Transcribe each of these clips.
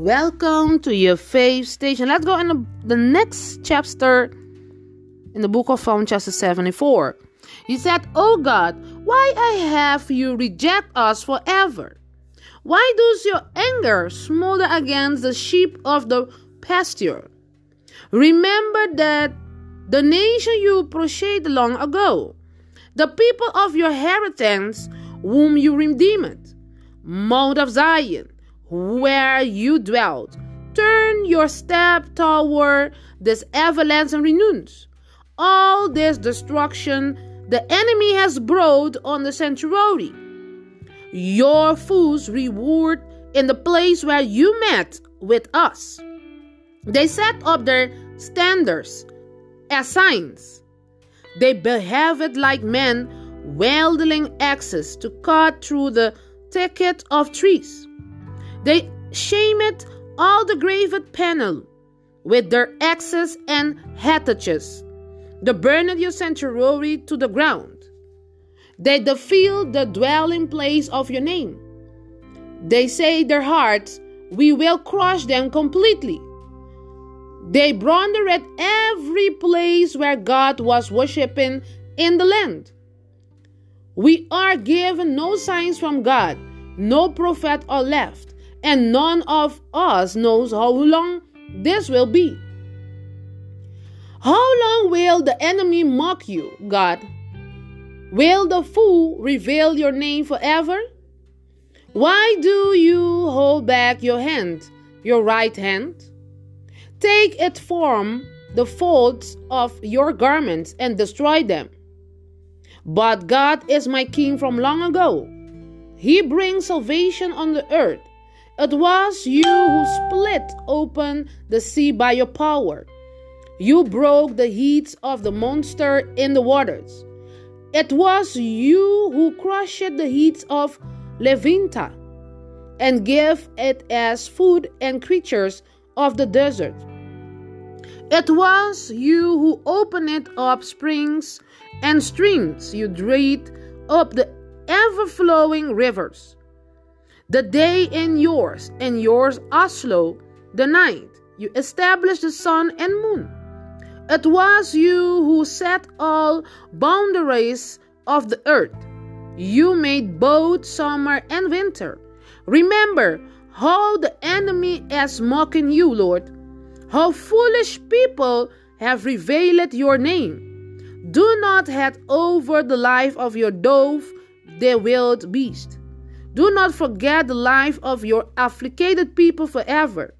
Welcome to your faith station. Let's go in the, the next chapter in the book of Psalm, chapter 74. He said, Oh God, why I have you reject us forever? Why does your anger smolder against the sheep of the pasture? Remember that the nation you purchased long ago, the people of your inheritance, whom you redeemed, Mount of Zion, where you dwelt. Turn your step toward this everlasting renewance. All this destruction the enemy has brought on the sanctuary. Your fools reward in the place where you met with us. They set up their standards as signs. They behaved like men wielding axes to cut through the thicket of trees. They shamed all the graved panel with their axes and hatchets. They burned your sanctuary to the ground. They defiled the dwelling place of your name. They say their hearts, We will crush them completely. They plundered at every place where God was worshipping in the land. We are given no signs from God, no prophet or left, and none of us knows how long this will be. How long will the enemy mock you, God? Will the fool reveal your name forever? Why do you hold back your hand, your right hand? Take it from the folds of your garments and destroy them. But God is my king from long ago. He brings salvation on the earth. It was you who split open the sea by your power. You broke the heads of the monster in the waters. It was you who crushed the heads of Leviathan and gave it as food and creatures of the desert. It was you who opened up springs and streams. You dried up the ever flowing rivers. The day in yours, and yours also the night. You established the sun and moon. It was you who set all boundaries of the earth. You made both summer and winter. Remember how the enemy is mocking you, Lord how foolish people have revealed your name. Do not head over the life of your dove, the wild beast. Do not forget the life of your afflicted people forever.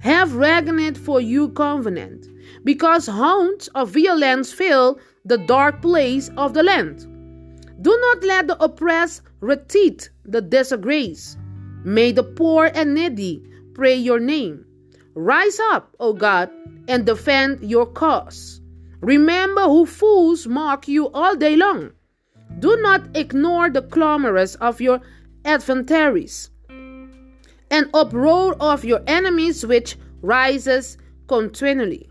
Have regnant for you covenant, because hounds of violence fill the dark place of the land. Do not let the oppressed retreat the disgrace. May the poor and needy pray your name. Rise up, O God, and defend your cause. Remember who fools mock you all day long. Do not ignore the clamors of your adversaries and uproar of your enemies which rises continually.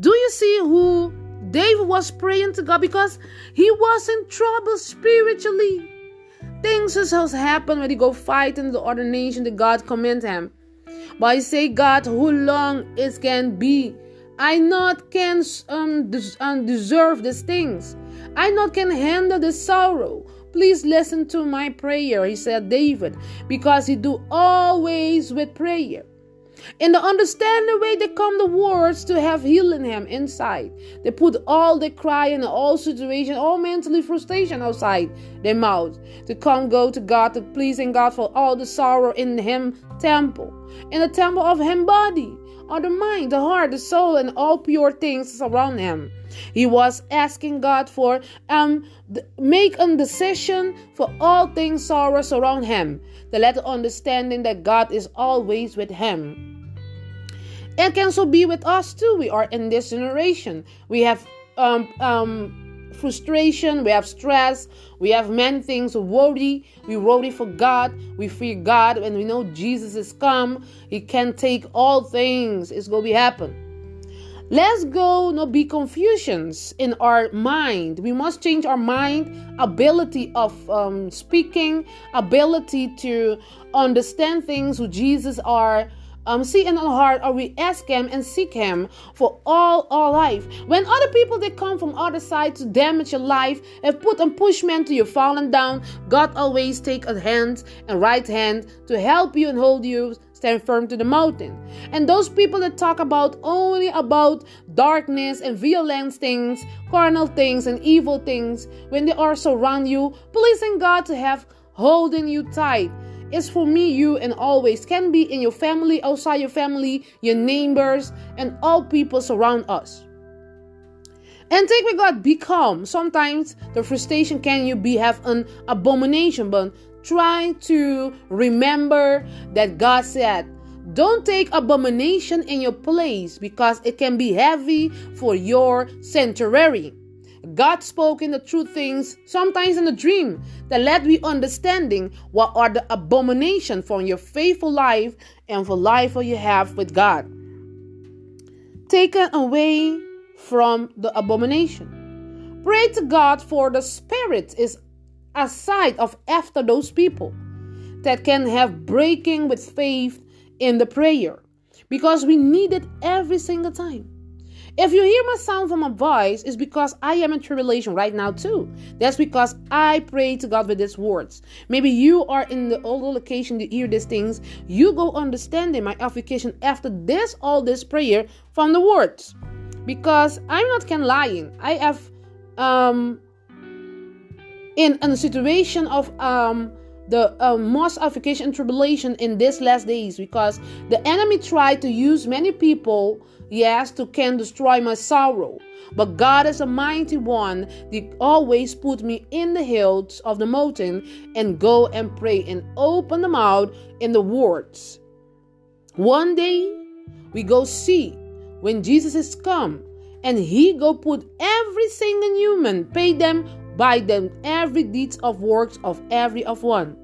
Do you see who David was praying to God because he was in trouble spiritually? Things has happened when he go fight in the other nation that God command him. But I say, God, how long it can be? I not can um, des- um, deserve these things. I not can handle the sorrow. Please listen to my prayer, he said David, because he do always with prayer. In the understanding way, they come the words to have healing him inside. They put all the cry and all situation, all mentally frustration outside their mouth to come go to God, to pleasing God for all the sorrow in him temple, in the temple of him body, on the mind, the heart, the soul, and all pure things around him. He was asking God for um make a decision for all things sorrow around him. The let understanding that God is always with him. And can so be with us too. We are in this generation. We have um um frustration, we have stress, we have many things worry. We worry for God, we fear God, and we know Jesus is come. He can take all things. It's going to be happen. Let's go not be confusions in our mind. We must change our mind, ability of um, speaking, ability to understand things who Jesus are um, see in our heart or we ask him and seek him for all our life. When other people they come from other side to damage your life and put and push men to you falling down, God always take a hand and right hand to help you and hold you stand firm to the mountain. And those people that talk about only about darkness and violent things, carnal things and evil things, when they are surround you, pleasing God to have holding you tight is for me, you, and always can be in your family, outside your family, your neighbors, and all people surround us. And take with God, be calm. Sometimes the frustration can you be have an abomination, but try to remember that God said, Don't take abomination in your place because it can be heavy for your sanctuary. God spoke in the true things, sometimes in a dream, that led me understanding what are the abomination for your faithful life and for life you have with God. Taken away from the abomination. Pray to God for the spirit is aside of after those people that can have breaking with faith in the prayer because we need it every single time. If you hear my sound from my voice, it's because I am in tribulation right now too. That's because I pray to God with these words. Maybe you are in the old location to hear these things. You go understanding my application after this all this prayer from the words. Because I'm not can lying. I have um in a situation of um the uh, most application and tribulation in these last days because the enemy tried to use many people Yes, to can destroy my sorrow. But God is a mighty one that always put me in the hills of the mountain and go and pray and open them out in the words. One day we go see when Jesus is come and he go put every single human, pay them by them every deeds of works of every of one.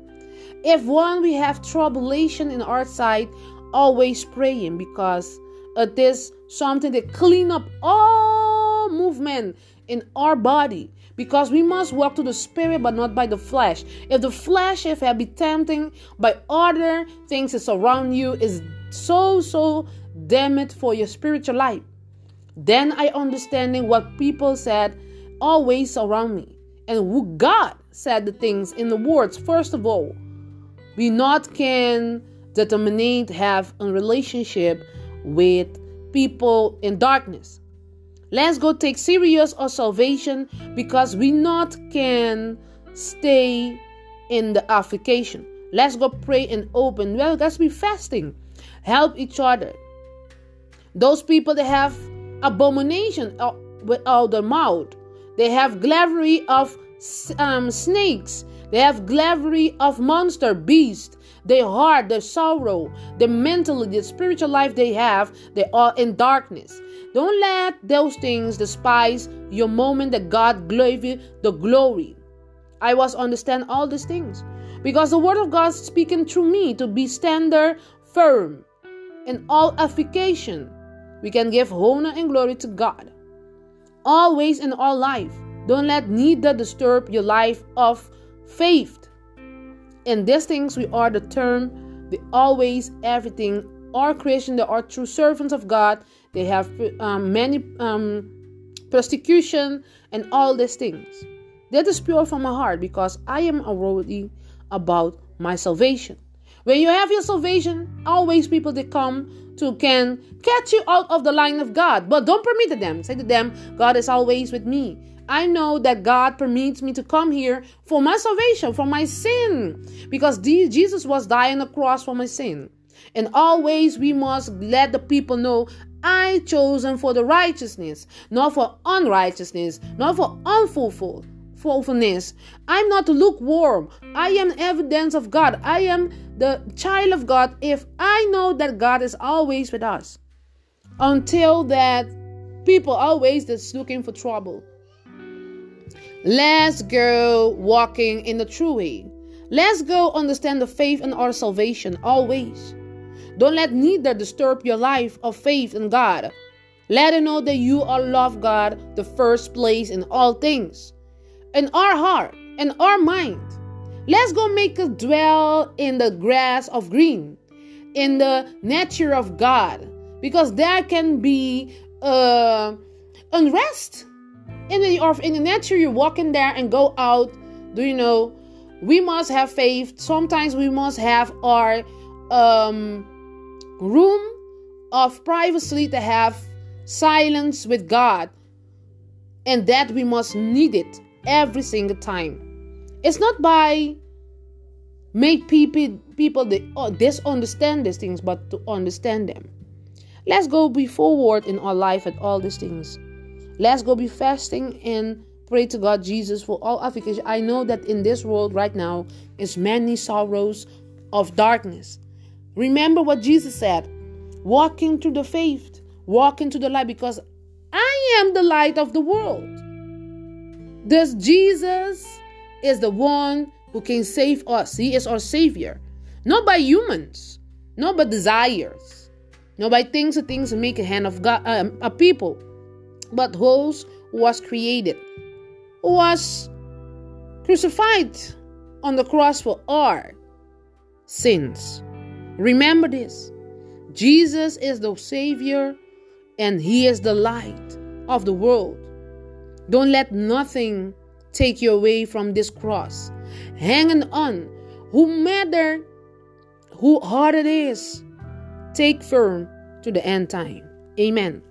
If one we have tribulation in our side, always praying because Uh, it is something that clean up all movement in our body. Because we must walk to the spirit but not by the flesh. If the flesh if it be tempting by other things that surround you is so so damn it for your spiritual life then i understanding what people said always around me. And who god said the things in the words first of all we not can determine have a relationship with people in darkness. Let's go take serious our salvation because we not can stay in the application. Let's go pray and open. Well, let's be fasting. Help each other. Those people that have abomination with all their mouth. They have glavery of um, snakes. They have glavery of monster beast their heart, their sorrow, the mentally, the spiritual life they have, they are in darkness. Don't let those things despise your moment that God gave you the glory. I was understand all these things because the word of God speaking through me to be standard firm in all application. We can give honor and glory to God. Always in all life. Don't let neither disturb your life of faith. In these things we are the term, the always, everything, our creation, they are true servants of God. They have um, many um, persecution and all these things. That is pure from my heart because I am worthy about my salvation. When you have your salvation, always people that come to can catch you out of the line of God, but don't permit them. Say to them, God is always with me. I know that God permits me to come here for my salvation, for my sin, because Jesus was dying on the cross for my sin. And always we must let the people know I chosen for the righteousness, not for unrighteousness, not for unfulfilled. I'm not lukewarm. I am evidence of God. I am the child of God if I know that God is always with us. Until that people always just looking for trouble. Let's go walking in the true way. Let's go understand the faith and our salvation always. Don't let neither disturb your life of faith in God. Let it know that you are love God the first place in all things. In our heart in our mind. Let's go make us dwell in the grass of green. in the nature of God because there can be uh, unrest in the or in the nature you walk in there and go out do you know we must have faith. Sometimes we must have our um, room of privacy to have silence with god. And that we must need it every single time. It's not by make people people they oh, disunderstand these things but to understand them. Let's go be forward in our life at all these things let's go be fasting and pray to god jesus for all affliction i know that in this world right now is many sorrows of darkness remember what jesus said walk into the faith walk into the light because i am the light of the world this jesus is the one who can save us. He is our Savior. Not by humans, not by desires, not by things and things that make a hand of God, um, a people, but those who was created, who was crucified on the cross for our sins. Remember this Jesus is the Savior and He is the light of the world. Don't let nothing take you away from this cross. Hanging on, who matter who hard it is, take firm to the end time. Amen.